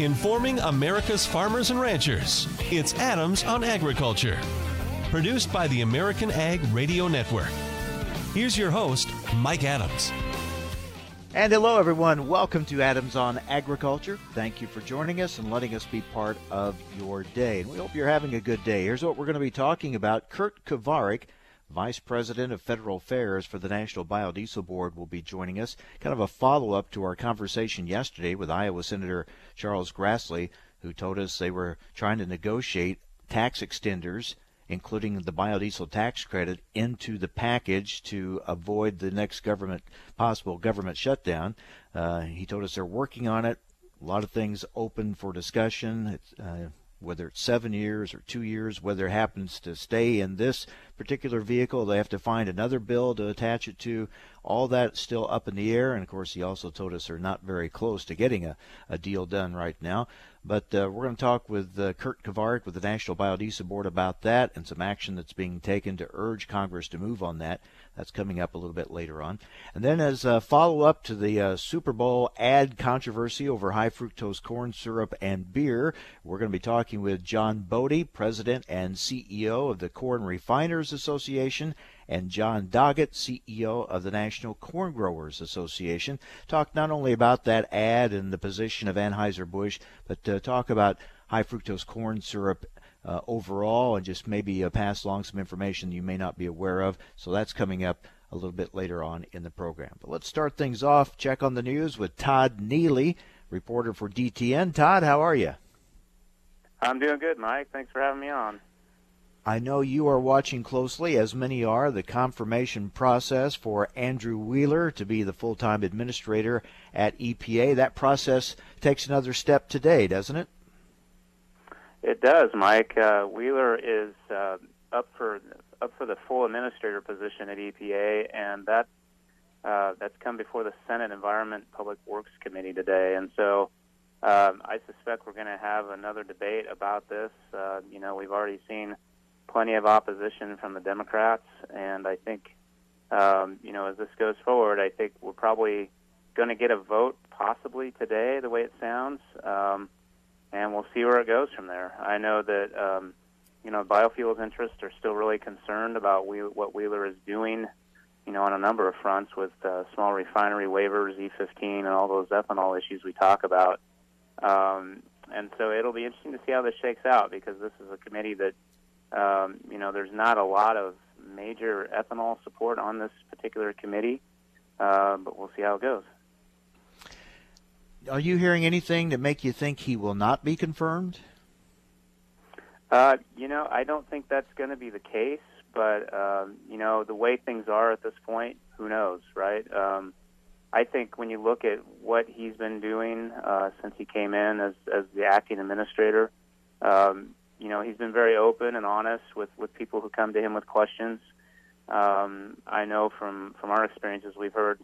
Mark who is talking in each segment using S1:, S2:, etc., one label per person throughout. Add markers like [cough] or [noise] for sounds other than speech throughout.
S1: informing America's farmers and ranchers. It's Adams on Agriculture, produced by the American Ag Radio Network. Here's your host, Mike Adams.
S2: And hello, everyone. Welcome to Adams on Agriculture. Thank you for joining us and letting us be part of your day. And we hope you're having a good day. Here's what we're going to be talking about. Kurt Kovarik Vice President of Federal Affairs for the National Biodiesel Board, will be joining us. Kind of a follow up to our conversation yesterday with Iowa Senator Charles Grassley, who told us they were trying to negotiate tax extenders, including the biodiesel tax credit, into the package to avoid the next government possible government shutdown. Uh, he told us they're working on it. A lot of things open for discussion. Uh, whether it's seven years or two years, whether it happens to stay in this particular vehicle, they have to find another bill to attach it to. All that's still up in the air. And of course, he also told us they're not very close to getting a, a deal done right now. But uh, we're going to talk with uh, Kurt Kovarik with the National Biodiesel Board about that and some action that's being taken to urge Congress to move on that. That's coming up a little bit later on. And then, as a follow up to the uh, Super Bowl ad controversy over high fructose corn syrup and beer, we're going to be talking with John Bode, President and CEO of the Corn Refiners Association, and Jon Doggett, CEO of the National Corn Growers Association. Talk not only about that ad and the position of Anheuser-Busch, but uh, talk about high fructose corn syrup uh, overall and just maybe uh, pass along some information you may not be aware of. So that's coming up a little bit later on in the program. But let's start things off. Check on the news with Todd Neely, reporter for DTN. Todd, how are you?
S3: I'm doing good, Mike. Thanks for having me on.
S2: I know you are watching closely, as many are, the confirmation process for Andrew Wheeler to be the full time administrator at EPA. That process takes another step today, doesn't it?
S3: It does, Mike. Uh, Wheeler is uh, up for up for the full administrator position at EPA, and that uh, that's come before the Senate Environment Public Works Committee today. And so, um, I suspect we're going to have another debate about this. Uh, you know, we've already seen plenty of opposition from the Democrats, and I think, um, you know, as this goes forward, I think we're probably going to get a vote possibly today, the way it sounds, um, and we'll see where it goes from there. I know that, um, you know, biofuels interests are still really concerned about we, what Wheeler is doing, you know, on a number of fronts with uh, small refinery waivers, E15, and all those ethanol issues we talk about. Um, and so it'll be interesting to see how this shakes out because this is a committee that um, you know, there's not a lot of major ethanol support on this particular committee, uh, but we'll see how it goes.
S2: Are you hearing anything to make you think he will not be confirmed?
S3: Uh, you know, I don't think that's going to be the case, but um, you know, the way things are at this point, who knows, right? Um, I think when you look at what he's been doing uh, since he came in as as the acting administrator, um, you know, he's been very open and honest with, with people who come to him with questions. Um, I know from, from our experiences, we've heard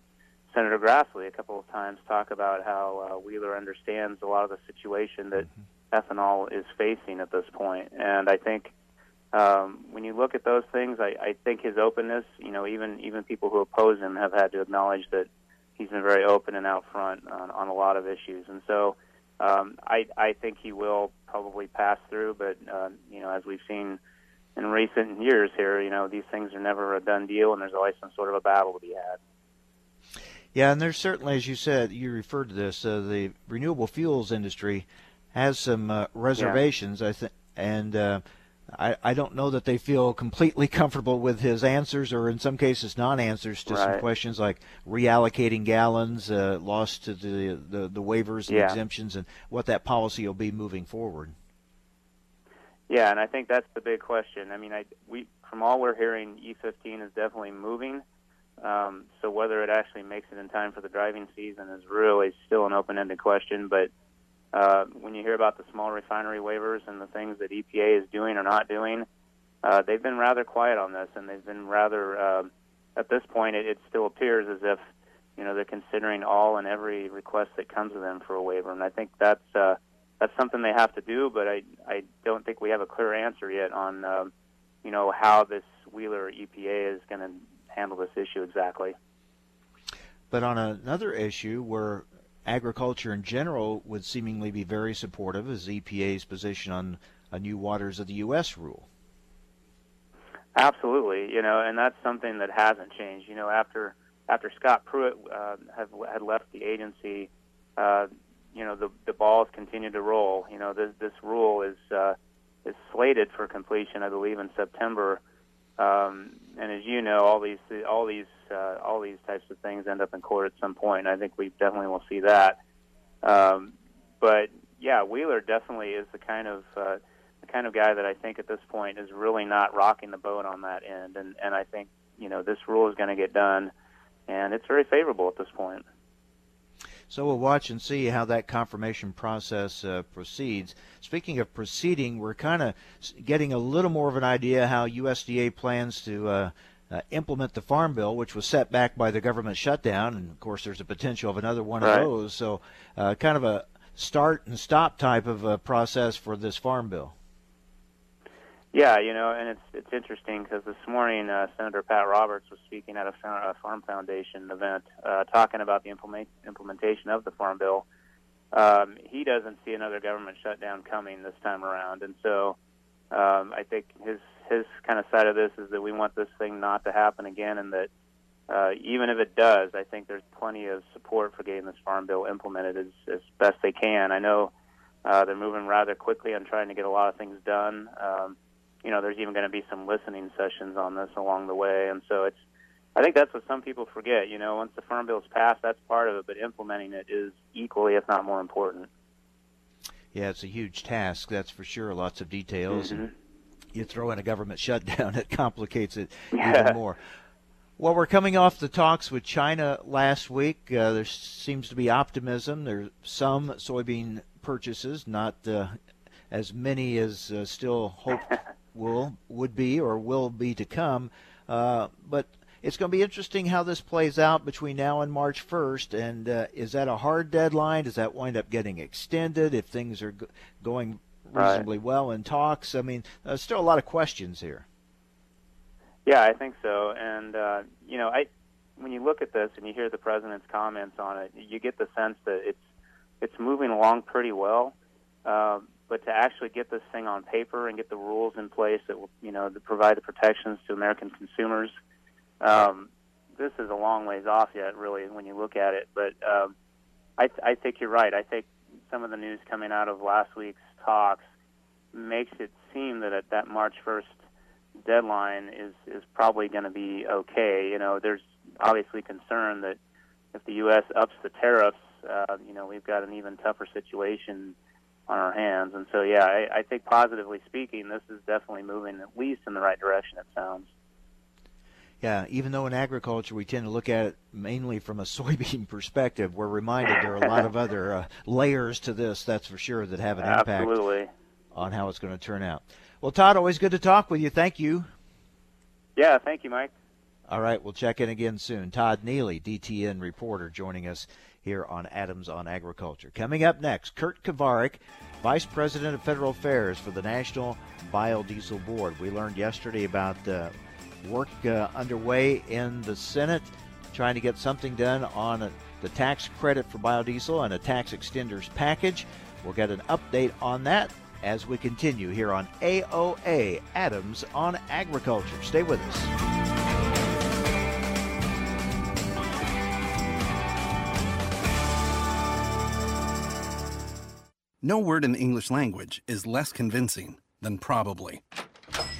S3: Senator Grassley a couple of times talk about how uh, Wheeler understands a lot of the situation that mm-hmm. ethanol is facing at this point. And I think um, when you look at those things, I, I think his openness, you know, even even people who oppose him have had to acknowledge that he's been very open and out front on, on a lot of issues. And so um, I, I think he will probably pass through, but uh, you know, as we've seen in recent years here, you know, these things are never a done deal, and there's always some sort of a battle to be had.
S2: Yeah, and there's certainly, as you said, you referred to this, uh, the renewable fuels industry has some uh, reservations, yeah. I think, and uh, I, I don't know that they feel completely comfortable with his answers, or in some cases, non-answers to
S3: right.
S2: some questions like reallocating gallons uh, lost to the, the, the waivers and
S3: yeah.
S2: exemptions, and what that policy will be moving forward.
S3: Yeah, and I think that's the big question. I mean, I we from all we're hearing, E15 is definitely moving. Um, so whether it actually makes it in time for the driving season is really still an open-ended question, but uh, when you hear about the small refinery waivers and the things that EPA is doing or not doing, uh, they've been rather quiet on this, and they've been rather. Uh, at this point, it, it still appears as if you know they're considering all and every request that comes to them for a waiver, and I think that's uh, that's something they have to do. But I I don't think we have a clear answer yet on um, you know how this Wheeler EPA is going to handle this issue exactly.
S2: But on another issue where agriculture in general would seemingly be very supportive as EPA's position on a new waters of the U.S. rule.
S3: Absolutely, you know, and that's something that hasn't changed. You know, after after Scott Pruitt uh, had, had left the agency, uh, you know, the the balls continue to roll. You know, this this rule is uh, is slated for completion, I believe, in September. Um, and as you know, all these all these uh, all these types of things end up in court at some point. And I think we definitely will see that. Um, but yeah, Wheeler definitely is the kind of uh, the kind of guy that I think at this point is really not rocking the boat on that end. And and I think you know this rule is going to get done, and it's very favorable at this point.
S2: So we'll watch and see how that confirmation process uh, proceeds. Speaking of proceeding, we're kind of getting a little more of an idea how USDA plans to uh, uh, implement the Farm Bill, which was set back by the government shutdown, and of course there's a potential of another one
S3: right.
S2: of those. So, uh, kind of a start and stop type of a process for this Farm Bill.
S3: Yeah, you know, and it's it's interesting because this morning uh, Senator Pat Roberts was speaking at a, Farm Foundation event, uh, talking about the implement, implementation of the Farm Bill. Um, he doesn't see another government shutdown coming this time around, and so um, I think his his kind of side of this is that we want this thing not to happen again, and that uh, even if it does, I think there's plenty of support for getting this Farm Bill implemented as as best they can. I know uh, they're moving rather quickly on trying to get a lot of things done. Um, you know, there's even going to be some listening sessions on this along the way, and so it's. I think that's what some people forget. You know, once the farm bill is passed, that's part of it, but implementing it is equally, if not more important.
S2: Yeah, it's a huge task, that's for sure. Lots of details.
S3: Mm-hmm.
S2: You throw in a government [laughs] shutdown, it complicates it
S3: yeah.
S2: even more. Well, we're coming off the talks with China last week. Uh, there seems to be optimism. There's some soybean purchases, not uh, as many as uh, still hoped [laughs] will would be or will be to come. Uh, but it's going to be interesting how this plays out between now and March 1st. And uh, is that a hard deadline? Does that wind up getting extended if things are go- going reasonably
S3: right.
S2: well in talks? I mean, there's still a lot of questions here.
S3: Yeah, I think so. And uh, you know, I when you look at this and you hear the president's comments on it, you get the sense that it's it's moving along pretty well. Um, but to actually get this thing on paper and get the rules in place that will, you know, to provide the protections to American consumers, um, this is a long ways off yet, really, when you look at it. But um, I, I think you're right. I think some of the news coming out of last week's talks makes it seem that at that March 1st deadline is is probably going to be okay. You know, there's obviously concern that if the U.S. ups the tariffs, uh, you know, we've got an even tougher situation on our hands. And so, yeah, I, I think positively speaking, this is definitely moving at least in the right direction. It sounds.
S2: Yeah, even though in agriculture we tend to look at it mainly from a [laughs] soybean perspective, we're reminded there are a lot of [laughs] other uh, layers to this, that's for sure, that have an impact
S3: Absolutely.
S2: on how it's going to turn out. Well, Todd, always good to talk with you. Thank you.
S3: Yeah, thank you, Mike.
S2: All right, we'll check in again soon. Todd Neely, DTN reporter, joining us here on Adams on Agriculture. Coming up next, Kurt Kovarik, Vice President of Federal Affairs for the National Biodiesel Board. We learned yesterday about uh, work uh, underway in the Senate trying to get something done on a, the tax credit for biodiesel and a tax extenders package. We'll get an update on that as we continue here on AOA Adams on Agriculture. Stay with us.
S4: No word in the English language is less convincing than probably.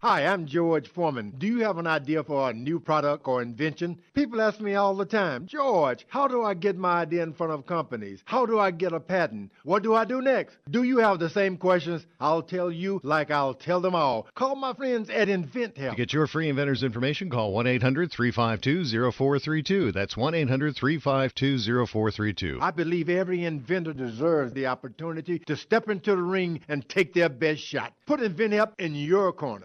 S5: Hi, I'm George Foreman. Do you have an idea for a new product or invention? People ask me all the time, George, how do I get my idea in front of companies? How do I get a patent? What do I do next? Do you have the same questions? I'll tell you like I'll tell them all. Call my friends at InventHelp.
S6: To get your free inventor's information, call 1 800 352 0432. That's 1 800 352 0432.
S5: I believe every inventor deserves the opportunity to step into the ring and take their best shot. Put InventHelp in your corner.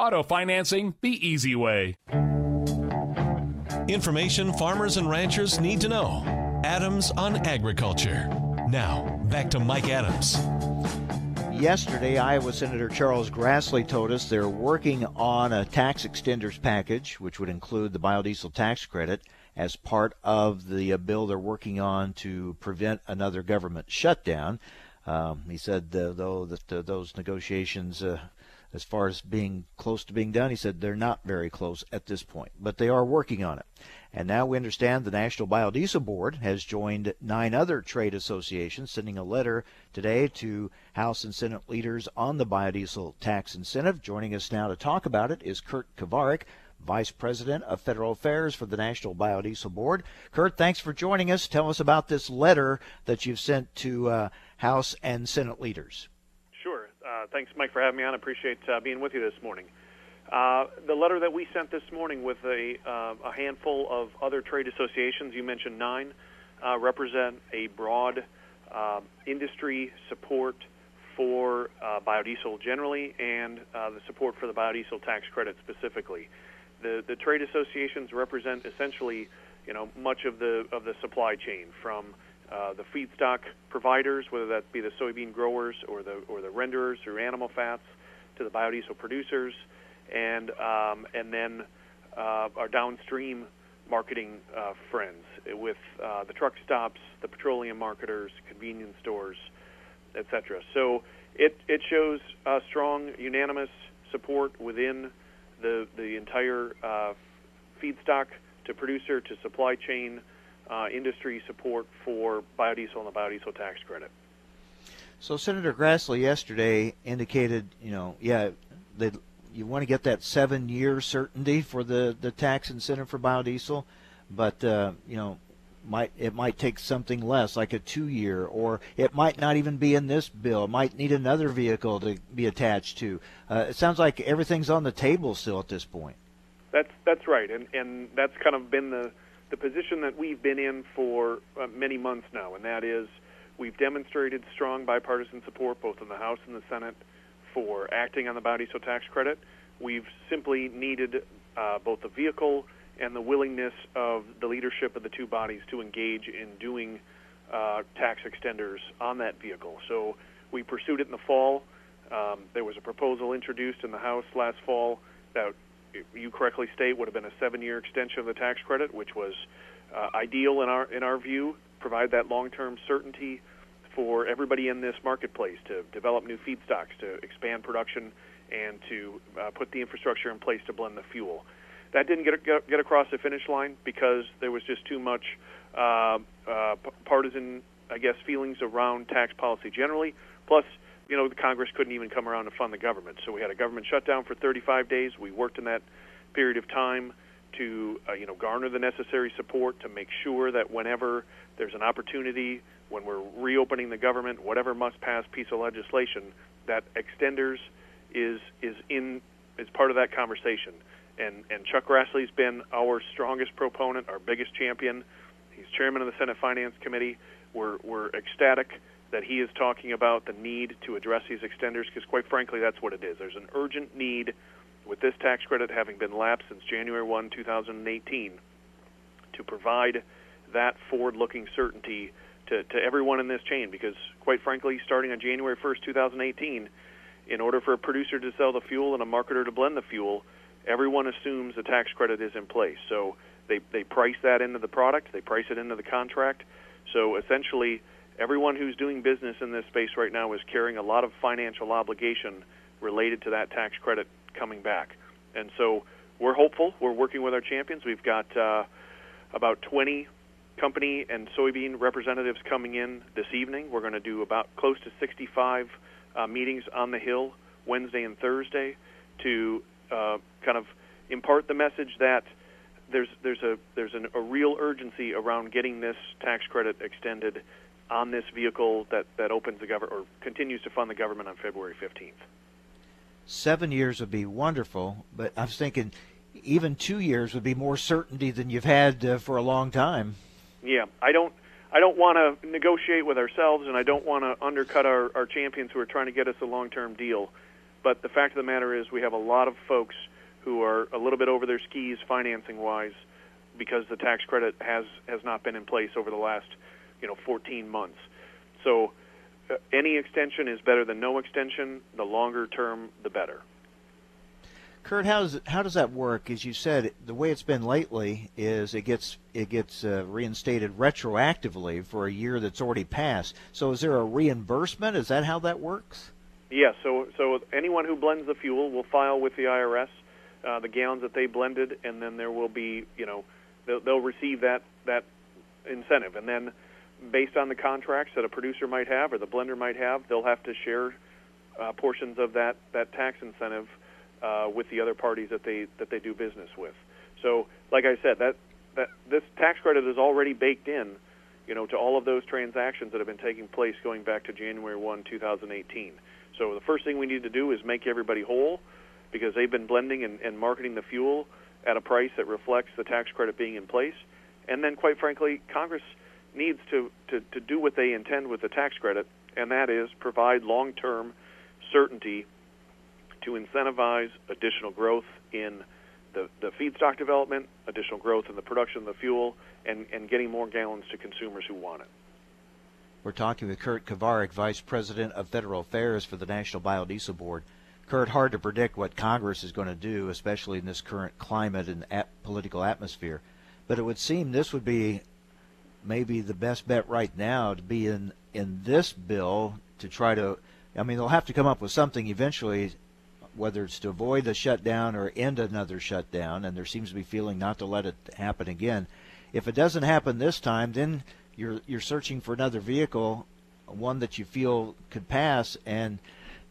S7: Auto financing the easy way.
S1: Information farmers and ranchers need to know. Adams on Agriculture. Now, back to Mike Adams.
S2: Yesterday, Iowa Senator Charles Grassley told us they're working on a tax extenders package, which would include the biodiesel tax credit, as part of the uh, bill they're working on to prevent another government shutdown. Um, he said, uh, though, that uh, those negotiations uh, as far as being close to being done. He said they're not very close at this point, but they are working on it. And now we understand the National Biodiesel Board has joined nine other trade associations, sending a letter today to House and Senate leaders on the biodiesel tax incentive. Joining us now to talk about it is Kurt Kovarik, Vice President of Federal Affairs for the National Biodiesel Board. Kurt, thanks for joining us. Tell us about this letter that you've sent to uh, House and Senate leaders.
S8: Uh, thanks, Mike, for having me on. I appreciate uh, being with you this morning. Uh, the letter that we sent this morning with a, uh, a handful of other trade associations, you mentioned nine, uh, represent a broad uh, industry support for biodiesel generally and the support for the biodiesel tax credit specifically. The, the trade associations represent essentially, you know, much of the of the supply chain from the feedstock providers, whether that be the soybean growers or the or the renderers through animal fats, to the biodiesel producers and um, and then uh, our downstream marketing uh, friends with uh, the truck stops, the petroleum marketers, convenience stores, etc. So it it shows strong, unanimous support within the the entire uh, feedstock to producer to supply chain uh, industry support for biodiesel and the biodiesel tax credit.
S2: So Senator Grassley yesterday indicated, you know, yeah, they you want to get that seven year certainty for the, the tax incentive for biodiesel, but uh, you know might it might take something less like a two year or it might not even be in this bill it might need another vehicle to be attached to uh, it sounds like everything's on the table still at this point
S8: that's that's right and and that's kind of been the the position that we've been in for uh, many months now and that is we've demonstrated strong bipartisan support both in the house and the senate for acting on the biodiesel tax credit. We've simply needed uh, both the vehicle and the willingness of the leadership of the two bodies to engage in doing uh, tax extenders on that vehicle. So we pursued it in the fall. Um, there was a proposal introduced in the House last fall that you correctly state would have been a seven-year extension of the tax credit, which was uh, ideal in our in our view, provide that long-term certainty for everybody in this marketplace to develop new feedstocks, to expand production and to uh, put the infrastructure in place to blend the fuel. That didn't get, get, get across the finish line because there was just too much uh, uh, partisan, I guess, feelings around tax policy generally. Plus, you know, the Congress couldn't even come around to fund the government. So we had a government shutdown for 35 days. We worked in that period of time to, uh, you know, garner the necessary support to make sure that whenever there's an opportunity, when we're reopening the government, whatever must-pass piece of legislation, that extenders is is in is part of that conversation. And and Chuck Grassley's been our strongest proponent, our biggest champion. He's chairman of the Senate Finance Committee. We're we're ecstatic that he is talking about the need to address these extenders because, quite frankly, that's what it is. There's an urgent need with this tax credit having been lapsed since January 1, 2018, to provide that forward-looking certainty to, to everyone in this chain because, quite frankly, starting on January 1st, 2018, in order for a producer to sell the fuel and a marketer to blend the fuel, everyone assumes the tax credit is in place. So they, they price that into the product, they price it into the contract. So essentially, everyone who's doing business in this space right now is carrying a lot of financial obligation related to that tax credit coming back. And so we're hopeful. We're working with our champions. We've got uh, about 20 company and soybean representatives coming in this evening. We're going to do about close to 65 uh, meetings on the Hill Wednesday and Thursday to uh, kind of impart the message that there's there's a there's an, a real urgency around getting this tax credit extended on this vehicle that that opens the government or continues to fund the government on February 15th.
S2: Seven years would be wonderful, but I was thinking even two years would be more certainty than you've had uh, for a long time.
S8: Yeah, I don't I don't want to negotiate with ourselves, and I don't want to undercut our, our champions who are trying to get us a long-term deal. But the fact of the matter is, we have a lot of folks who are a little bit over their skis financing-wise because the tax credit has has not been in place over the last, you know, 14 months. So uh, any extension is better than no extension. The longer term, the better.
S2: Kurt, how does how does that work? As you said, the way it's been lately is it gets it gets uh, reinstated retroactively for a year that's already passed. So is there a reimbursement? Is that how that works?
S8: Yes. Yeah, so so anyone who blends the fuel will file with the IRS uh, the gallons that they blended, and then there will be you know they'll, they'll receive that that incentive, and then based on the contracts that a producer might have or the blender might have, they'll have to share uh, portions of that that tax incentive uh, with the other parties that they that they do business with. So, like I said, that that this tax credit is already baked in, you know, to all of those transactions that have been taking place going back to January 1, 2018. So the first thing we need to do is make everybody whole, because they've been blending and, and marketing the fuel at a price that reflects the tax credit being in place. And then, quite frankly, Congress needs to, to, to do what they intend with the tax credit, and that is provide long-term certainty to incentivize additional growth in the, the feedstock development, additional growth in the production of the fuel, and, and getting more gallons to consumers who want it.
S2: We're talking with Kurt Kovarik, Vice President of Federal Affairs for the National Biodiesel Board. Kurt, hard to predict what Congress is going to do, especially in this current climate and at political atmosphere. But it would seem this would be maybe the best bet right now to be in in this bill to try to. I mean, they'll have to come up with something eventually whether it's to avoid a shutdown or end another shutdown, and there seems to be feeling not to let it happen again. If it doesn't happen this time, then you're you're searching for another vehicle, one that you feel could pass, and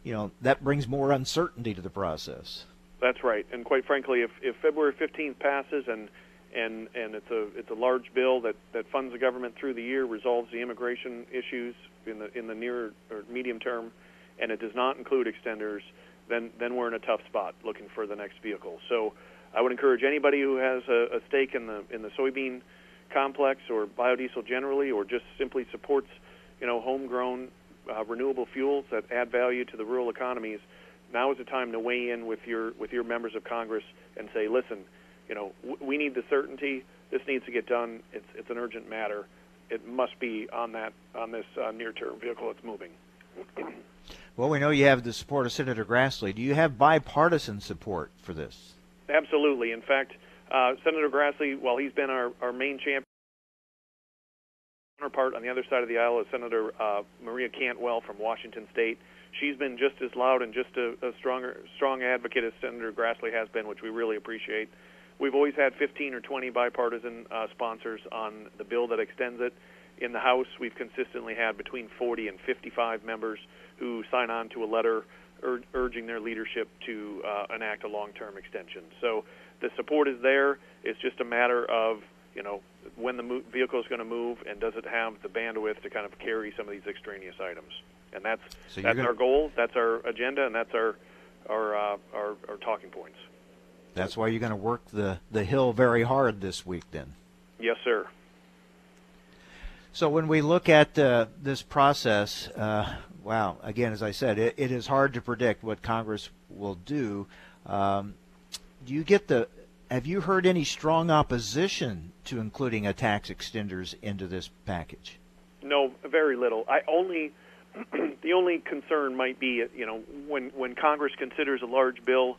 S2: you know that brings more uncertainty to the process.
S8: That's right, and quite frankly, if, if February 15th passes and and and it's a it's a large bill that that funds the government through the year, resolves the immigration issues in the in the near or medium term, and it does not include extenders then then we're in a tough spot looking for the next vehicle. So I would encourage anybody who has a, a stake in the in the soybean complex or biodiesel generally, or just simply supports you know homegrown uh, renewable fuels that add value to the rural economies. Now is the time to weigh in with your with your members of Congress and say, listen, you know, w- we need the certainty. This needs to get done. It's it's an urgent matter. It must be on that on this uh, near term vehicle that's moving.
S2: Well, we know you have the support of Senator Grassley. Do you have bipartisan support for this?
S8: Absolutely. In fact, uh, Senator Grassley, while he's been our, our main champion, counterpart on the other side of the aisle is Senator uh, Maria Cantwell from Washington State. she's been just as loud and just a, a stronger strong advocate as Senator Grassley has been, which we really appreciate. We've always had 15 or 20 bipartisan uh, sponsors on the bill that extends it. In the House, we've consistently had between 40 and 55 members who sign on to a letter ur- urging their leadership to uh, enact a long-term extension. So the support is there. It's just a matter of you know when the mo- vehicle is going to move and does it have the bandwidth to kind of carry some of these extraneous items. And that's
S2: So
S8: that's
S2: gonna-
S8: our goal. That's our agenda, and that's our our uh, our, our talking points.
S2: That's why you're going to work the, the Hill very hard this week, then.
S8: Yes, sir.
S2: So when we look at uh, this process, uh, wow, again, as I said, it, it is hard to predict what Congress will do. Um, do you get the? Have you heard any strong opposition to including a tax extenders into this package?
S8: No, very little. I only [clears throat] the only concern might be, you know, when when Congress considers a large bill,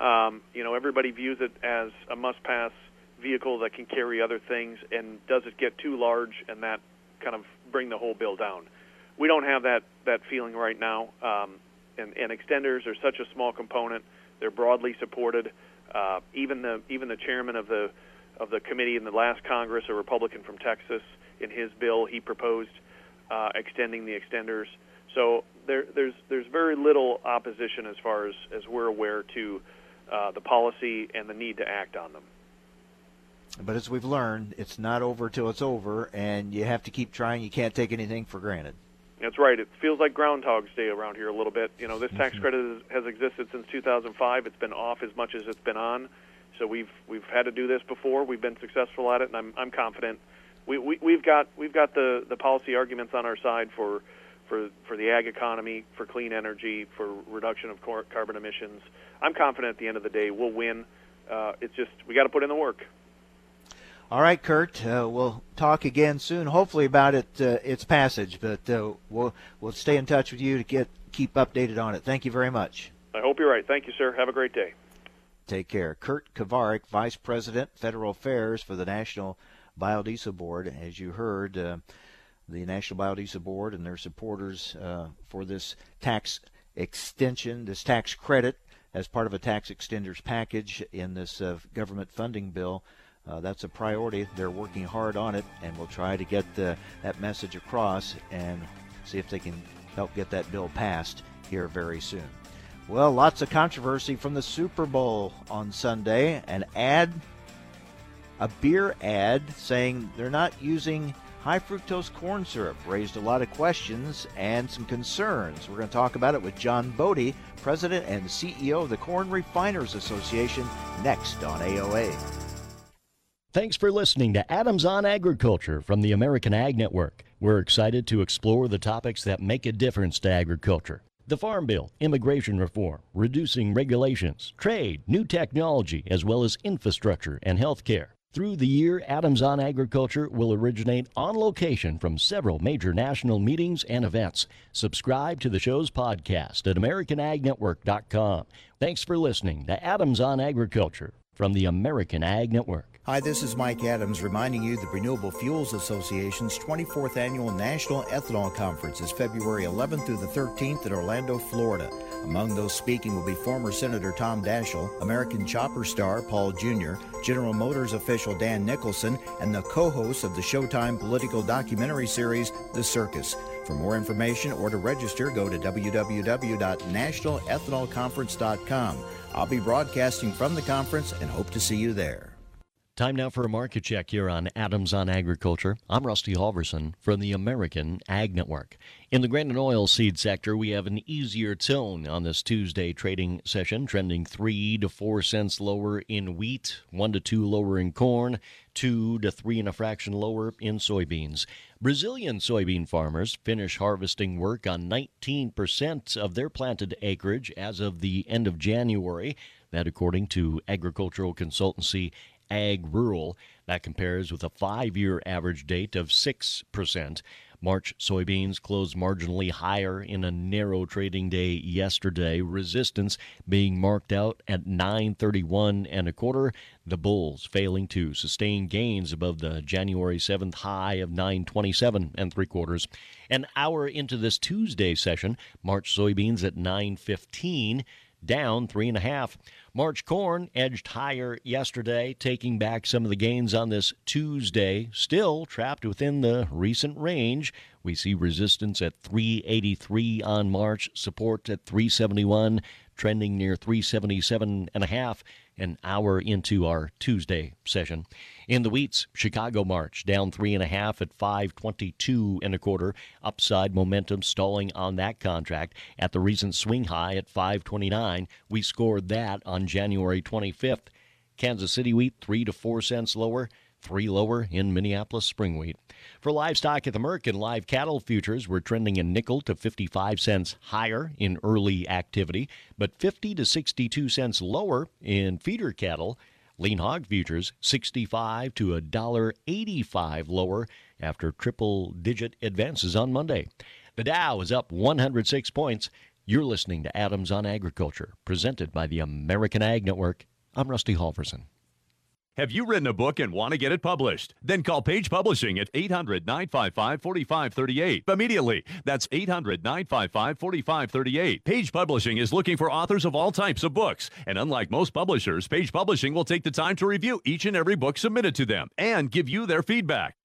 S8: um, you know, everybody views it as a must-pass vehicle that can carry other things, and does it get too large and that kind of bring the whole bill down? We don't have that that feeling right now, um, and, and extenders are such a small component. They're broadly supported. Uh, even the even the chairman of the of the committee in the last Congress, a Republican from Texas, in his bill, he proposed uh, extending the extenders. So there, there's there's very little opposition as far as, as we're aware to uh, the policy and the need to act on them.
S2: But as we've learned, it's not over till it's over, and you have to keep trying. You can't take anything for granted.
S8: That's right. It feels like Groundhog's Day around here a little bit. You know, this tax credit is, has existed since 2005. It's been off as much as it's been on. So we've we've had to do this before. We've been successful at it, and I'm I'm confident. We, we we've got we've got the the policy arguments on our side for for for the ag economy, for clean energy, for reduction of cor- carbon emissions. I'm confident at the end of the day we'll win. Uh, it's just we got to put in the work.
S2: All right, Kurt. Uh, we'll talk again soon, hopefully about it uh, its passage. But uh, we'll we'll stay in touch with you to get keep updated on it. Thank you very much.
S8: I hope you're right. Thank you, sir. Have a great day.
S2: Take care. Kurt Kovarik, Vice President, Federal Affairs for the National Biodiesel Board. As you heard, uh, the National Biodiesel Board and their supporters uh, for this tax extension, this tax credit, as part of a tax extenders package in this uh, government funding bill. Uh, that's a priority. They're working hard on it, and we'll try to get uh, that message across and see if they can help get that bill passed here very soon. Well, lots of controversy from the Super Bowl on Sunday. An ad, a beer ad saying they're not using high fructose corn syrup raised a lot of questions and some concerns. We're going to talk about it with John Bode, President and CEO of the Corn Refiners Association, next on AOA.
S9: Thanks for listening to Adams on Agriculture from the American Ag Network. We're excited to explore the topics that make a difference to agriculture. The Farm Bill, immigration reform, reducing regulations, trade, new technology, as well as infrastructure and health care. Through the year, Adams on Agriculture will originate on location from several major national meetings and events. Subscribe to the show's podcast at AmericanAgNetwork.com. Thanks for listening to Adams on Agriculture from the American Ag Network.
S10: Hi, this is Mike Adams reminding you the Renewable Fuels Association's 24th Annual National Ethanol Conference is February 11th through the 13th in Orlando, Florida. Among those speaking will be former Senator Tom Daschle, American Chopper star Paul Jr., General Motors official Dan Nicholson, and the co host of the Showtime political documentary series, The Circus. For more information or to register, go to www.nationalethanolconference.com. I'll be broadcasting from the conference and hope to see you there.
S9: Time now for a market check here on Adams on Agriculture. I'm Rusty Halverson from the American Ag Network. In the grain and oil seed sector, we have an easier tone on this Tuesday trading session, trending 3 to 4 cents lower in wheat, 1 to 2 lower in corn, 2 to 3 and a fraction lower in soybeans. Brazilian soybean farmers finish harvesting work on 19% of their planted acreage as of the end of January. That, according to agricultural consultancy AgRural. That compares with a five year average date of 6%. March soybeans closed marginally higher in a narrow trading day yesterday. Resistance being marked out at 931 and a quarter. The bulls failing to sustain gains above the January 7th high of 927 and three quarters. An hour into this Tuesday session, March soybeans at 915 down three and a half. March corn edged higher yesterday, taking back some of the gains on this Tuesday. Still trapped within the recent range. We see resistance at 383 on March, support at 371, trending near 377 and a half an hour into our Tuesday session. In the wheats, Chicago March down three and a half at 522 and a quarter. Upside momentum stalling on that contract at the recent swing high at 529. We scored that on January 25th. Kansas City wheat three to four cents lower three lower in Minneapolis spring wheat. For livestock at the Merc live cattle futures were trending a nickel to 55 cents higher in early activity, but 50 to 62 cents lower in feeder cattle. Lean hog futures 65 to $1.85 lower after triple digit advances on Monday. The Dow is up 106 points. You're listening to Adams on Agriculture, presented by the American Ag Network. I'm Rusty Halverson.
S11: Have you written a book and want to get it published? Then call Page Publishing at 800 955 4538 immediately. That's 800 955 4538. Page Publishing is looking for authors of all types of books. And unlike most publishers, Page Publishing will take the time to review each and every book submitted to them and give you their feedback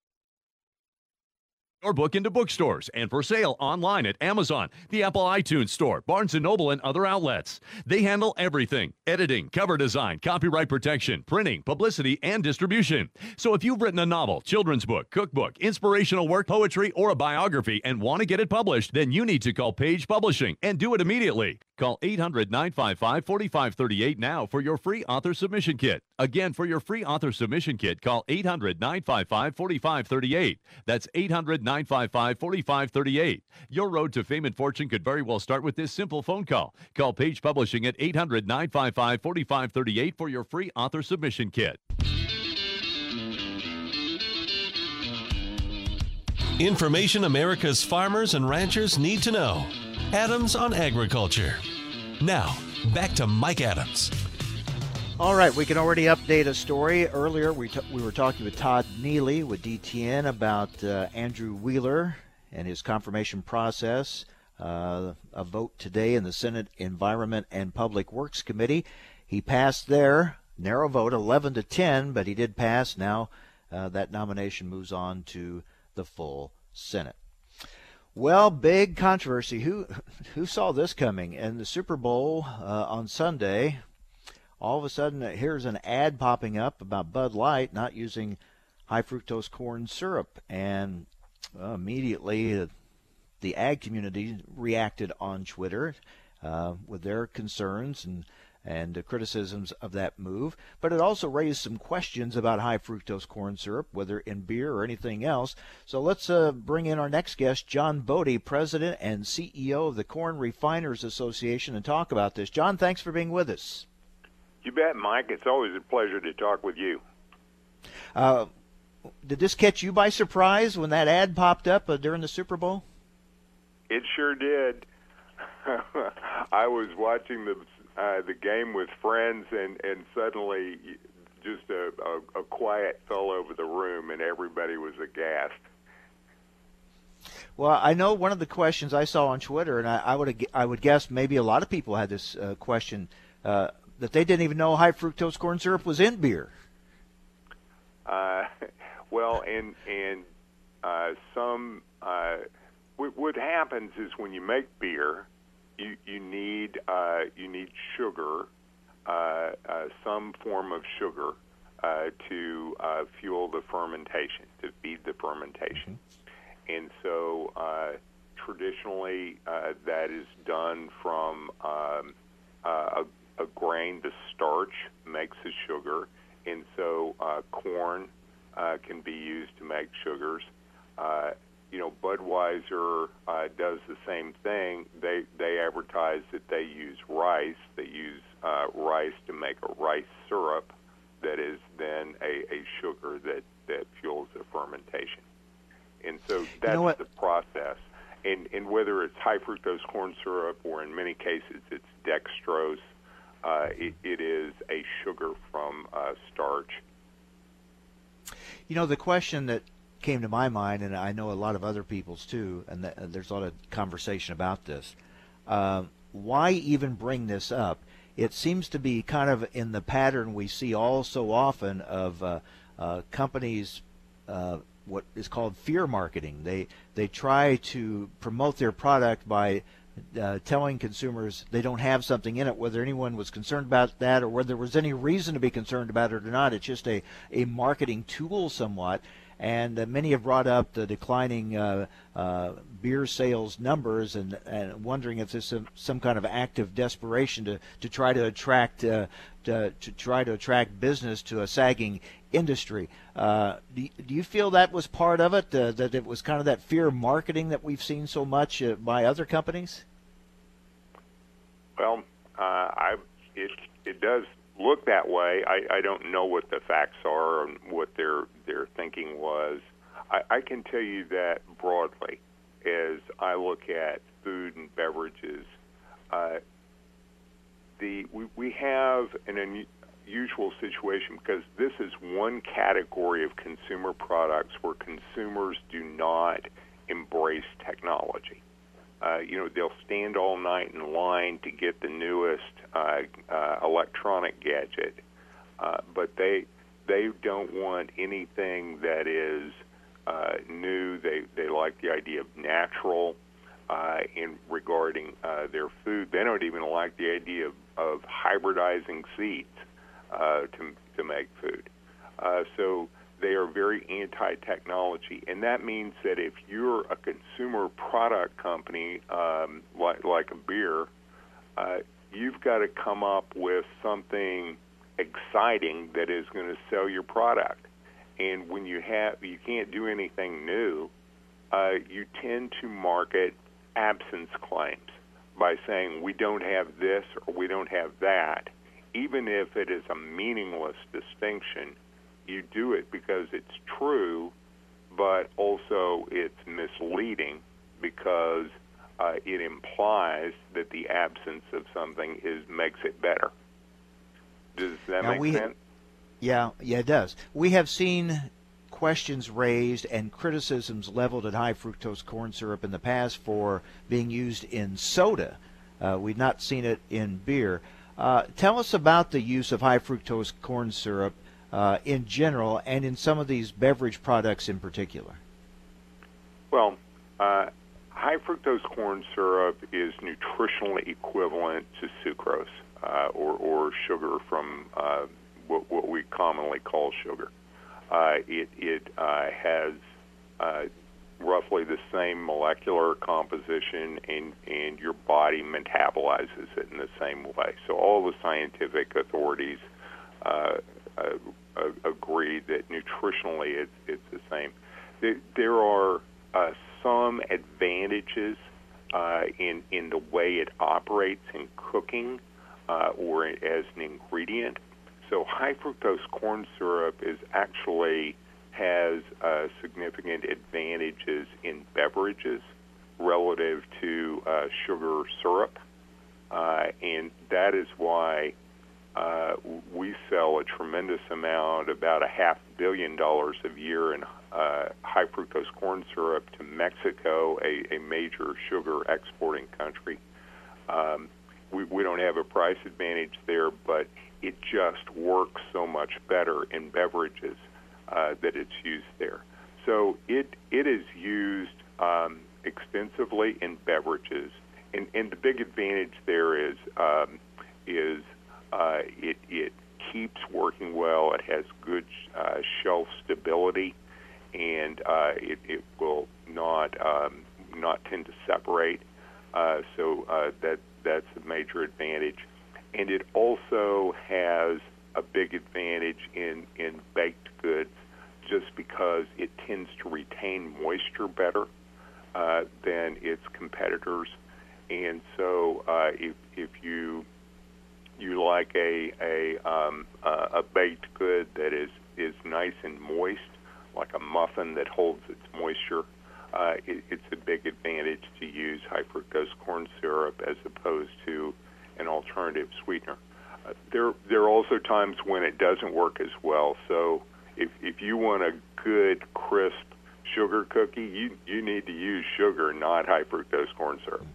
S11: your book into bookstores and for sale online at Amazon, the Apple iTunes Store, Barnes & Noble, and other outlets. They handle everything, editing, cover design, copyright protection, printing, publicity, and distribution. So if you've written a novel, children's book, cookbook, inspirational work, poetry, or a biography and want to get it published, then you need to call Page Publishing and do it immediately. Call 800-955-4538 now for your free author submission kit. Again, for your free author submission kit, call 800-955-4538. That's 800 955 4538. Your road to fame and fortune could very well start with this simple phone call. Call Page Publishing at 800 955 4538 for your free author submission kit.
S1: Information America's farmers and ranchers need to know. Adams on Agriculture. Now, back to Mike Adams.
S2: All right, we can already update a story. Earlier, we, t- we were talking with Todd Neely with DTN about uh, Andrew Wheeler and his confirmation process. Uh, a vote today in the Senate Environment and Public Works Committee. He passed there, narrow vote, 11 to 10, but he did pass. Now uh, that nomination moves on to the full Senate. Well, big controversy. Who who saw this coming? In the Super Bowl uh, on Sunday, all of a sudden uh, here's an ad popping up about Bud Light not using high fructose corn syrup, and uh, immediately uh, the ag community reacted on Twitter uh, with their concerns and and criticisms of that move. But it also raised some questions about high fructose corn syrup, whether in beer or anything else. So let's uh, bring in our next guest, John Bode, President and CEO of the Corn Refiners Association, and talk about this. John, thanks for being with us.
S12: You bet, Mike. It's always a pleasure to talk with you.
S2: Uh, did this catch you by surprise when that ad popped up uh, during the Super Bowl?
S12: It sure did. [laughs] I was watching the uh, the game with friends, and and suddenly just a, a, a quiet fell over the room, and everybody was aghast.
S2: Well, I know one of the questions I saw on Twitter, and I, I would I would guess maybe a lot of people had this uh, question. Uh, that they didn't even know high fructose corn syrup was in beer.
S12: Uh, [laughs] well, and and uh, some uh, what, what happens is when you make beer, you you need uh, you need sugar, uh, uh, some form of sugar uh, to uh, fuel the fermentation, to feed the fermentation, mm-hmm. and so uh, traditionally uh, that is done from um, grain, the starch makes the sugar, and so uh, corn uh, can be used to make sugars. Uh, you know, Budweiser uh, does the same thing. They they advertise that they use rice. They use uh, rice to make a rice syrup that is then a, a sugar that that fuels the fermentation. And so that's
S2: know
S12: the process. And and whether it's high fructose corn syrup or in many cases it's dextrose, uh, it, it is a sugar from uh, starch.
S2: You know, the question that came to my mind, and I know a lot of other people's too, and th- there's a lot of conversation about this. Um, why even bring this up? It seems to be kind of in the pattern we see all so often of uh, uh, companies, uh, what is called fear marketing. They they try to promote their product by uh, telling consumers they don't have something in it, whether anyone was concerned about that or whether there was any reason to be concerned about it or not. It's just a, a marketing tool somewhat. And uh, many have brought up the declining uh, uh, beer sales numbers and, and wondering if there's some, some kind of active desperation to, to try to attract uh, to, to try to attract business to a sagging industry. Uh, do, do you feel that was part of it? Uh, that it was kind of that fear of marketing that we've seen so much by other companies?
S12: Well, I it it does look that way. I, I don't know what the facts are and what their their thinking was. I, I can tell you that broadly, as I look at food and beverages, uh, the we, we have an unusual situation because this is one category of consumer products where consumers do not embrace technology. Uh, you know, they'll stand all night in line to get the newest uh, uh, electronic gadget, uh, but they they don't want anything that is uh, new. They they like the idea of natural uh, in regarding uh, their food. They don't even like the idea of, of hybridizing seeds uh, to to make food. Uh, so they are very anti-technology, and that means that if you're a consumer product company um, like like a beer, uh, you've got to come up with something exciting that is going to sell your product. And when you have you can't do anything new, uh, you tend to market absence claims by saying we don't have this or we don't have that, even if it is a meaningless distinction you do it because it's true, but also it's misleading because uh, it implies that the absence of something is makes it better. Does that
S2: now
S12: make
S2: we,
S12: sense?
S2: Yeah, yeah, it does. We have seen questions raised and criticisms leveled at high fructose corn syrup in the past for being used in soda. Uh, we've not seen it in beer. Uh, tell us about the use of high fructose corn syrup uh, in general and in some of these beverage products in particular?
S12: Well, uh, high fructose corn syrup is nutritionally equivalent to sucrose uh, or, or sugar from uh, what, what, we commonly call sugar. Uh, it it uh, has roughly the same molecular composition and, and your body metabolizes it in the same way. So all the scientific authorities uh, uh, uh, agree that nutritionally it's, it's the same. There, there are uh, some advantages uh, in in the way it operates in cooking uh, or as an ingredient. So high fructose corn syrup is actually has uh, significant advantages in beverages relative to uh, sugar syrup, uh, and that is why uh, we sell a tremendous amount, about a half billion dollars a year in uh, high fructose corn syrup to Mexico, a, a major sugar exporting country. Um, we, we don't have a price advantage there, but it just works so much better in beverages uh, that it's used there. So it it is used um, extensively in beverages, and, and the big advantage there is um, is uh, it, it keeps working well. It has good uh, shelf stability, and uh, it, it will not um, not tend to separate. Uh, so uh, that that's a major advantage, and it also has a big advantage in in baked goods, just because it tends to retain moisture better uh, than its competitors, and so uh, if if you you like a a um, a baked good that is is nice and moist, like a muffin that holds its moisture, uh, it, it's a big advantage to use high fructose corn syrup as opposed to an alternative sweetener. Uh, there, there are also times when it doesn't work as well. So, if if you want a good crisp sugar cookie, you you need to use sugar, not high fructose corn syrup.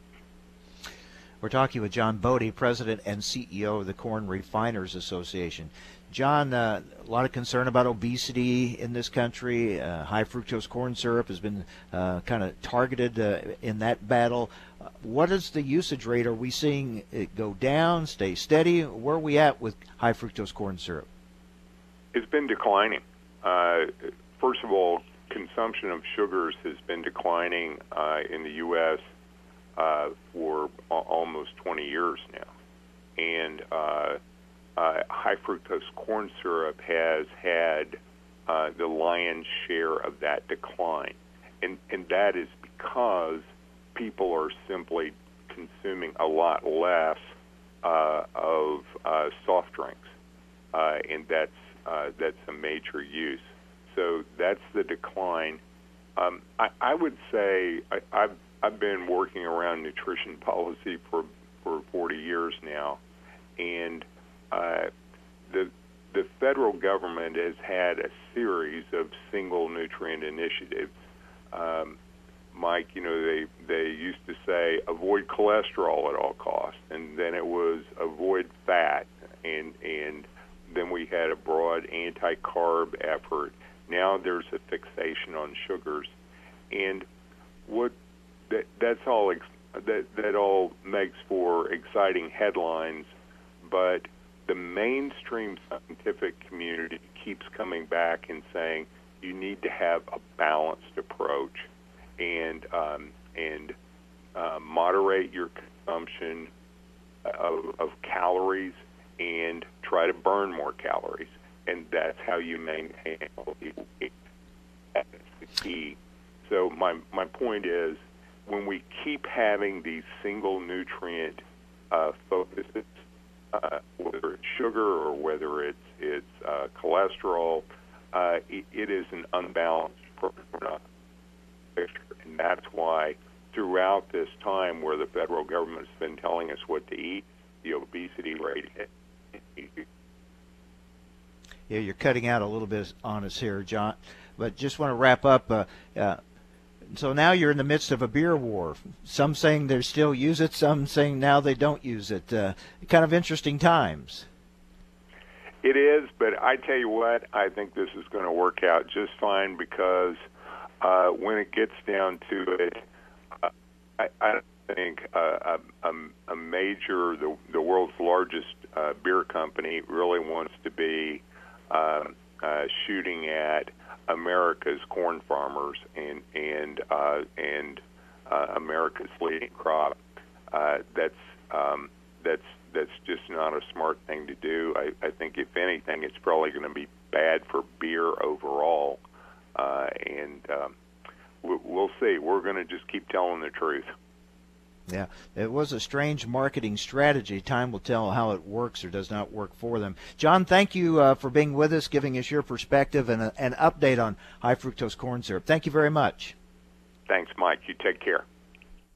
S2: We're talking with John Bode, President and CEO of the Corn Refiners Association. John, uh, a lot of concern about obesity in this country. Uh, high fructose corn syrup has been uh, kind of targeted uh, in that battle. Uh, what is the usage rate? Are we seeing it go down, stay steady? Where are we at with high fructose corn syrup?
S12: It's been declining. Uh, first of all, consumption of sugars has been declining in the U.S. for almost 20 years now, and uh, high fructose corn syrup has had uh, the lion's share of that decline, and and that is because people are simply consuming a lot less uh, of uh, soft drinks, uh, and that's uh, that's a major use. So that's the decline. Um, I, I would say I, I've I've been working around nutrition policy for for 40 years now, and uh, the the federal government has had a series of single nutrient initiatives. Um, Mike, you know, they they used to say avoid cholesterol at all costs, and then it was avoid fat, and and then we had a broad anti-carb effort. Now there's a fixation on sugars, and what that that's all ex- that that all makes for exciting headlines, but the mainstream scientific community keeps coming back and saying you need to have a balanced approach and um, and uh, moderate your consumption of, of calories and try to burn more calories, and that's how you maintain healthy. That's the key. So my my point is, when we keep having these single nutrient uh, focuses uh, whether it's sugar or whether it's it's uh, cholesterol, uh, it, it is an unbalanced picture, and that's why throughout this time where the federal government has been telling us what to eat, the obesity rate.
S2: Yeah, you're cutting out a little bit on us here, John. But just want to wrap up. Uh, uh, so now you're in the midst of a beer war. Some saying they still use it, some saying now they don't use it. Uh, kind of interesting times.
S12: It is, but I tell you what, I think this is going to work out just fine because uh, when it gets down to it, uh, I, I think uh, a, a major, the, the world's largest uh, beer company, really wants to be uh, uh, shooting at America's corn farmers and and uh, and uh, America's leading crop. Uh, that's um, that's that's just not a smart thing to do. I, I think if anything, it's probably going to be bad for beer overall. Uh, and um, we'll see. We're going to just keep telling the truth.
S2: Yeah, it was a strange marketing strategy. Time will tell how it works or does not work for them. John, thank you uh, for being with us, giving us your perspective and an update on high fructose corn syrup. Thank you very much.
S12: Thanks, Mike. You take care.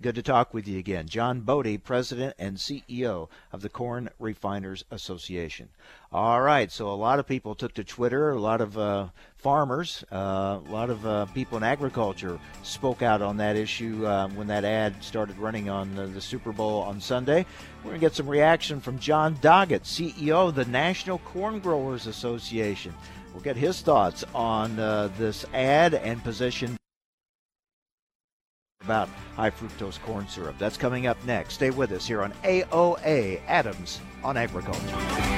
S2: Good to talk with you again. John Bode, President and CEO of the Corn Refiners Association. All right, so a lot of people took to Twitter, a lot of uh, farmers, uh, a lot of uh, people in agriculture spoke out on that issue uh, when that ad started running on the Super Bowl on Sunday. We're going to get some reaction from Jon Doggett, CEO of the National Corn Growers Association. We'll get his thoughts on uh, this ad and position about high fructose corn syrup. That's coming up next. Stay with us here on AOA Adams on Agriculture.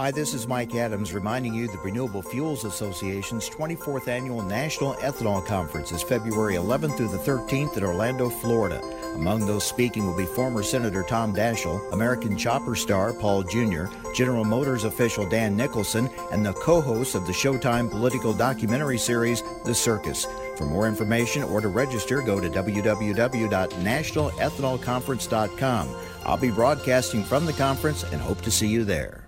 S10: Hi, this is Mike Adams reminding you the Renewable Fuels Association's 24th Annual National Ethanol Conference is February 11th through the 13th in Orlando, Florida. Among those speaking will be former Senator Tom Daschle, American Chopper star Paul Jr., General Motors official Dan Nicholson, and the co hosts of the Showtime political documentary series, The Circus. For more information or to register, go to www.nationalethanolconference.com. I'll be broadcasting from the conference and hope to see you there.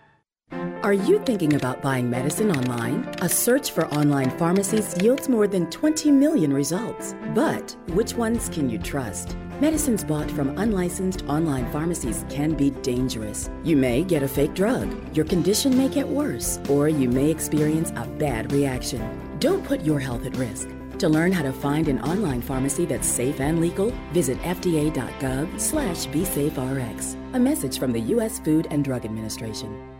S13: Are you thinking about buying medicine online? A search for online pharmacies yields more than 20 million results. But which ones can you trust? Medicines bought from unlicensed online pharmacies can be dangerous. You may get a fake drug, your condition may get worse, or you may experience a bad reaction. Don't put your health at risk. To learn how to find an online pharmacy that's safe and legal, visit fda.gov slash BeSafeRx. A message from the U.S. Food and Drug Administration.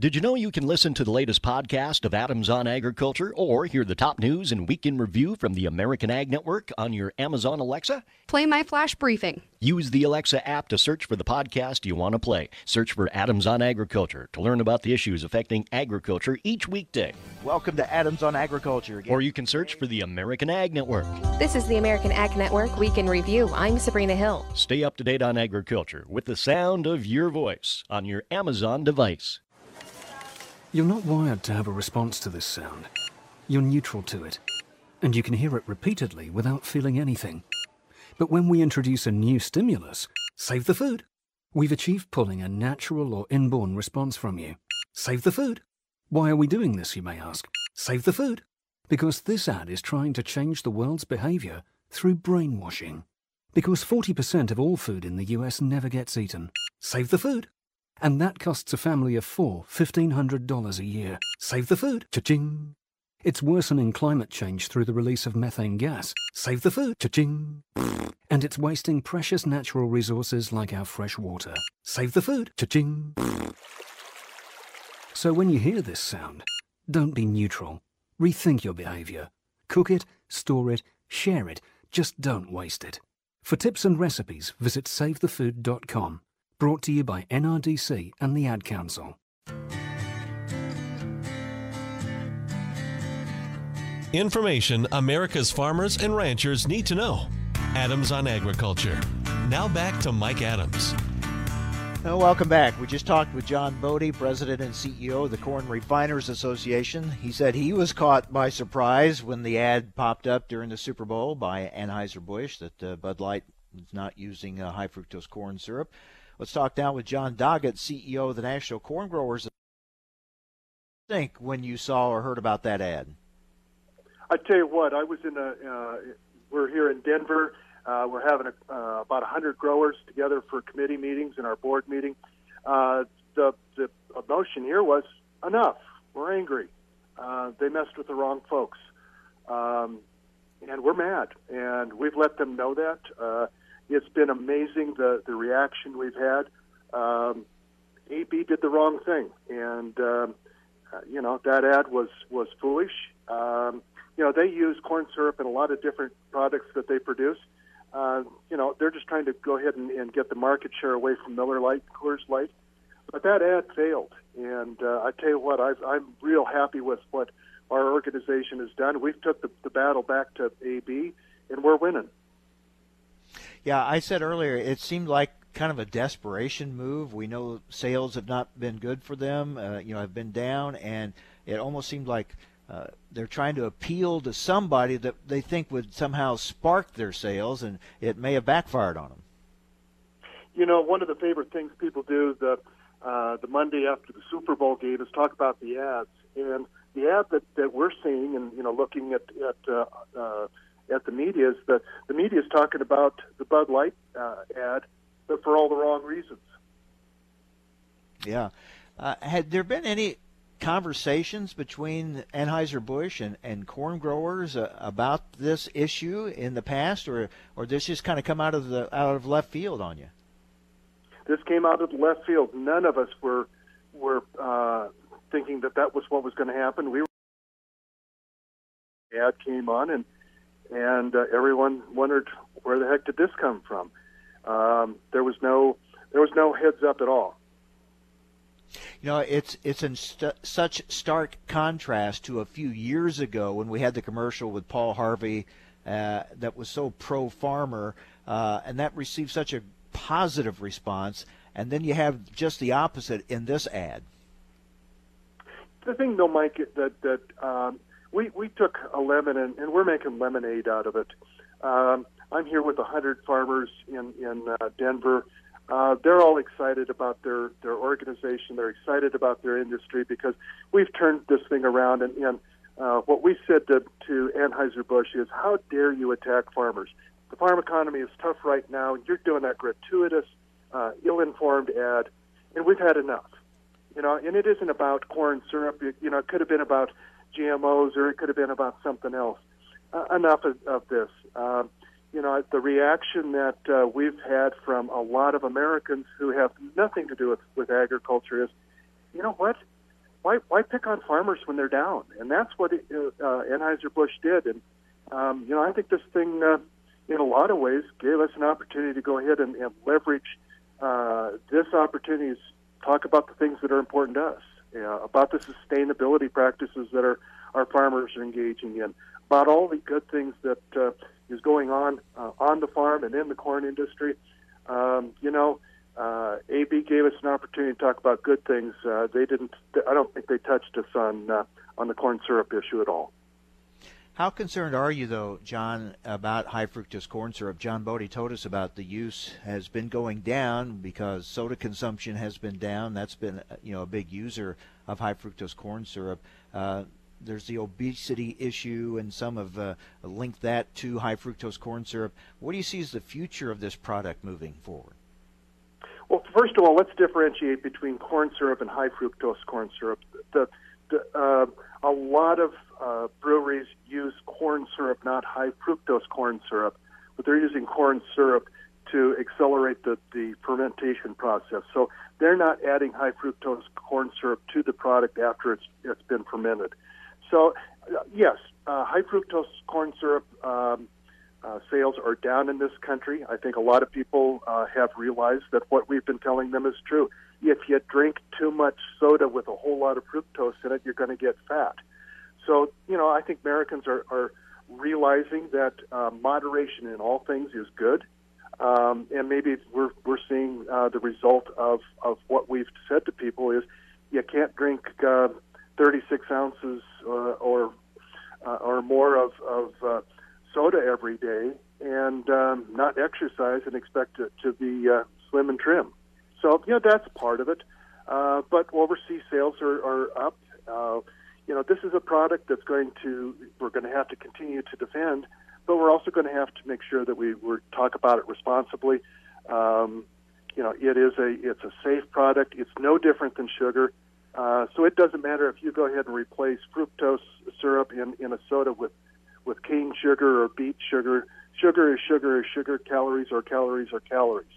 S9: Did you know you can listen to the latest podcast of Adams on Agriculture or hear the top news and week in review from the American Ag Network on your Amazon Alexa?
S14: Play my flash briefing.
S9: Use the Alexa app to search for the podcast you want to play. Search for Adams on Agriculture to learn about the issues affecting agriculture each weekday.
S2: Welcome to Adams on Agriculture again.
S9: Or you can search for the American Ag Network.
S14: This is the American Ag Network Week in Review. I'm Sabrina Hill.
S9: Stay up to date on agriculture with the sound of your voice on your Amazon device.
S15: You're not wired to have a response to this sound. You're neutral to it, and you can hear it repeatedly without feeling anything. But when we introduce a new stimulus, save the food, we've achieved pulling a natural or inborn response from you. Save the food. Why are we doing this, you may ask? Save the food. Because this ad is trying to change the world's behavior through brainwashing. Because 40% of all food in the US never gets eaten. Save the food. And that costs a family of four $1,500 a year. Save the food. Cha-ching. It's worsening climate change through the release of methane gas. Save the food. Cha-ching. And it's wasting precious natural resources like our fresh water. Save the food. Cha-ching. So when you hear this sound, don't be neutral. Rethink your behavior. Cook it, store it, share it. Just don't waste it. For tips and recipes, visit savethefood.com. Brought to you by NRDC and the Ad Council.
S1: Information America's farmers and ranchers need to know. Adams on Agriculture. Now back to Mike Adams.
S2: Well, welcome back. We just talked with John Bode, President and CEO of the Corn Refiners Association. He said he was caught by surprise when the ad popped up during the Super Bowl by Anheuser-Busch that uh, Bud Light is not using uh, high fructose corn syrup. Let's talk now with Jon Doggett, CEO of the National Corn Growers think when you saw or heard about that ad?
S8: I tell you what, I was in a. Uh, we're here in Denver. Uh, we're having a, uh, about 100 growers together for committee meetings and our board meeting. Uh, the the emotion here was enough. We're angry. Uh, they messed with the wrong folks, um, and we're mad. And we've let them know that. Uh, it's been amazing the the reaction we've had. Um, AB did the wrong thing, and um, uh, you know that ad was was foolish. Um, you know they use corn syrup in a lot of different products that they produce. Uh, you know they're just trying to go ahead and, and get the market share away from Miller Lite, Coors Light. But that ad failed, and uh, I tell you what, I've, I'm real happy with what our organization has done. We've took the, the battle back to AB, and we're winning.
S2: Yeah, I said earlier it seemed like kind of a desperation move. We know sales have not been good for them, uh, you know, have been down, and it almost seemed like uh, they're trying to appeal to somebody that they think would somehow spark their sales, and it may have backfired on them.
S8: You know, one of the favorite things people do the uh, the Monday after the Super Bowl game is talk about the ads, and the ad that, that we're seeing, and you know, looking at at uh, uh, at the media is that the media is talking about the Bud Light uh, ad, but for all the wrong reasons.
S2: Yeah. Uh, had there been any conversations between Anheuser-Busch and, and corn growers uh, about this issue in the past, or or this just kind of come out of the out of left field on you?
S8: This came out of the left field. None of us were were uh, thinking that that was what was going to happen. We were, ad came on and and uh, everyone wondered where the heck did this come from. Um, there was no there was no heads up at all.
S2: You know, it's it's in st- such stark contrast to a few years ago when we had the commercial with Paul Harvey uh, that was so pro farmer, uh, and that received such a positive response. And then you have just the opposite in this ad.
S8: The thing, though, Mike, that that um, we we took a lemon and, and we're making lemonade out of it. Um, I'm here with 100 farmers in in uh, Denver. Uh, they're all excited about their their organization. They're excited about their industry because we've turned this thing around. And, and uh, what we said to, to Anheuser Busch is, "How dare you attack farmers? The farm economy is tough right now. You're doing that gratuitous, uh, ill-informed ad, and we've had enough." You know, and it isn't about corn syrup. You know, it could have been about GMOs or it could have been about something else. Uh, enough of, of this. Um, you know, the reaction that uh, we've had from a lot of Americans who have nothing to do with, with agriculture is, you know what? Why, why pick on farmers when they're down? And that's what it, uh, Anheuser-Busch did. And, um, you know, I think this thing, uh, in a lot of ways, gave us an opportunity to go ahead and, and leverage uh, this opportunity to talk about the things that are important to us, know, about the sustainability practices that our, our farmers are engaging in, about all the good things that uh, is going on uh, on the farm and in the corn industry. Um, you know, uh, AB gave us an opportunity to talk about good things. Uh, they didn't. I don't think they touched us on uh, on the corn syrup issue at all.
S2: How concerned are you, though, John, about high fructose corn syrup? John Bode told us about the use has been going down because soda consumption has been down. That's been, you know, a big user of high fructose corn syrup. Uh, there's the obesity issue, and some have uh, linked that to high fructose corn syrup. What do you see as the future of this product moving forward?
S8: Well, first of all, let's differentiate between corn syrup and high fructose corn syrup. The, the, uh, a lot of uh, breweries use corn syrup, not high fructose corn syrup, but they're using corn syrup to accelerate the, the fermentation process. So they're not adding high fructose corn syrup to the product after it's it's been fermented. So, uh, yes, uh, high fructose corn syrup um, uh, sales are down in this country. I think a lot of people uh, have realized that what we've been telling them is true. If you drink too much soda with a whole lot of fructose in it, you're going to get fat. So, you know, I think Americans are, are realizing that uh, moderation in all things is good. Um, and maybe we're, we're seeing uh, the result of, of what we've said to people is you can't drink uh, 36 ounces uh, or uh, or more of, of uh, soda every day and um, not exercise and expect it to be uh, slim and trim. So, you know, that's part of it. Uh, but overseas sales are, are up, Uh, you know, this is a product that's going to we're going to have to continue to defend, but we're also going to have to make sure that we we talk about it responsibly. Um, you know, it is a it's a safe product. It's no different than sugar. Uh, so it doesn't matter if you go ahead and replace fructose syrup in, in a soda with, with cane sugar or beet sugar. Sugar is sugar is sugar. Calories are calories are calories.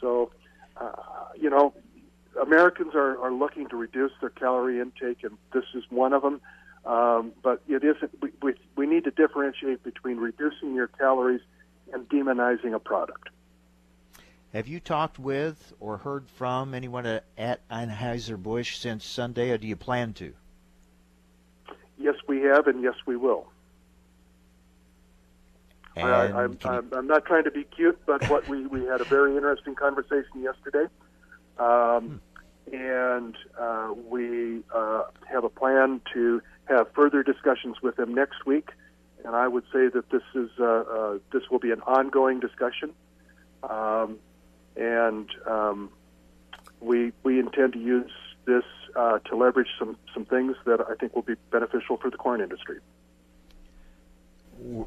S8: So, uh, you know, Americans are, are looking to reduce their calorie intake, and this is one of them. Um, but it isn't. We, we, we need to differentiate between reducing your calories and demonizing a product.
S2: Have you talked with or heard from anyone at Anheuser-Busch since Sunday, or do you plan to?
S8: Yes, we have, and yes, we will. I, am I'm, I'm not trying to be cute, but what we, we had a very interesting conversation yesterday. Um, and uh, we uh, have a plan to have further discussions with them next week. And I would say that this is uh, uh this will be an ongoing discussion. Um, and um, we we intend to use this uh, to leverage some some things that I think will be beneficial for the corn industry.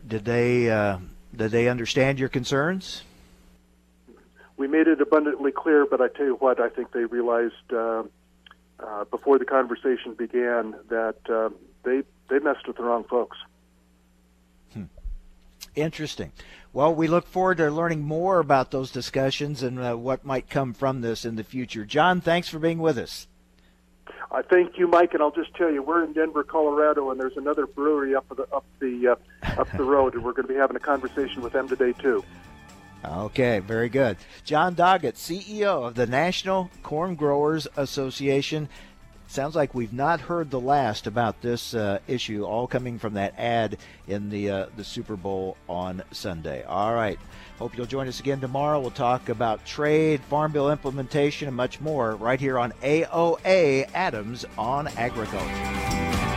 S2: Did they uh, did they understand your concerns?
S8: We made it abundantly clear, but I tell you what, I think they realized uh, uh before the conversation began that uh, they they messed with the wrong folks.
S2: Hmm. Interesting. Well, we look forward to learning more about those discussions and uh, what might come from this in the future. John, thanks for being with us.
S8: Uh, thank you, Mike. And I'll just tell you, we're in Denver, Colorado, and there's another brewery up the up the uh, up the [laughs] road, and we're going to be having a conversation with them today too.
S2: Okay, very good. Jon Doggett, CEO of the National Corn Growers Association. Sounds like we've not heard the last about this uh, issue, all coming from that ad in the uh, the Super Bowl on Sunday. All right. Hope you'll join us again tomorrow. We'll talk about trade, farm bill implementation, and much more right here on AOA Adams on Agriculture.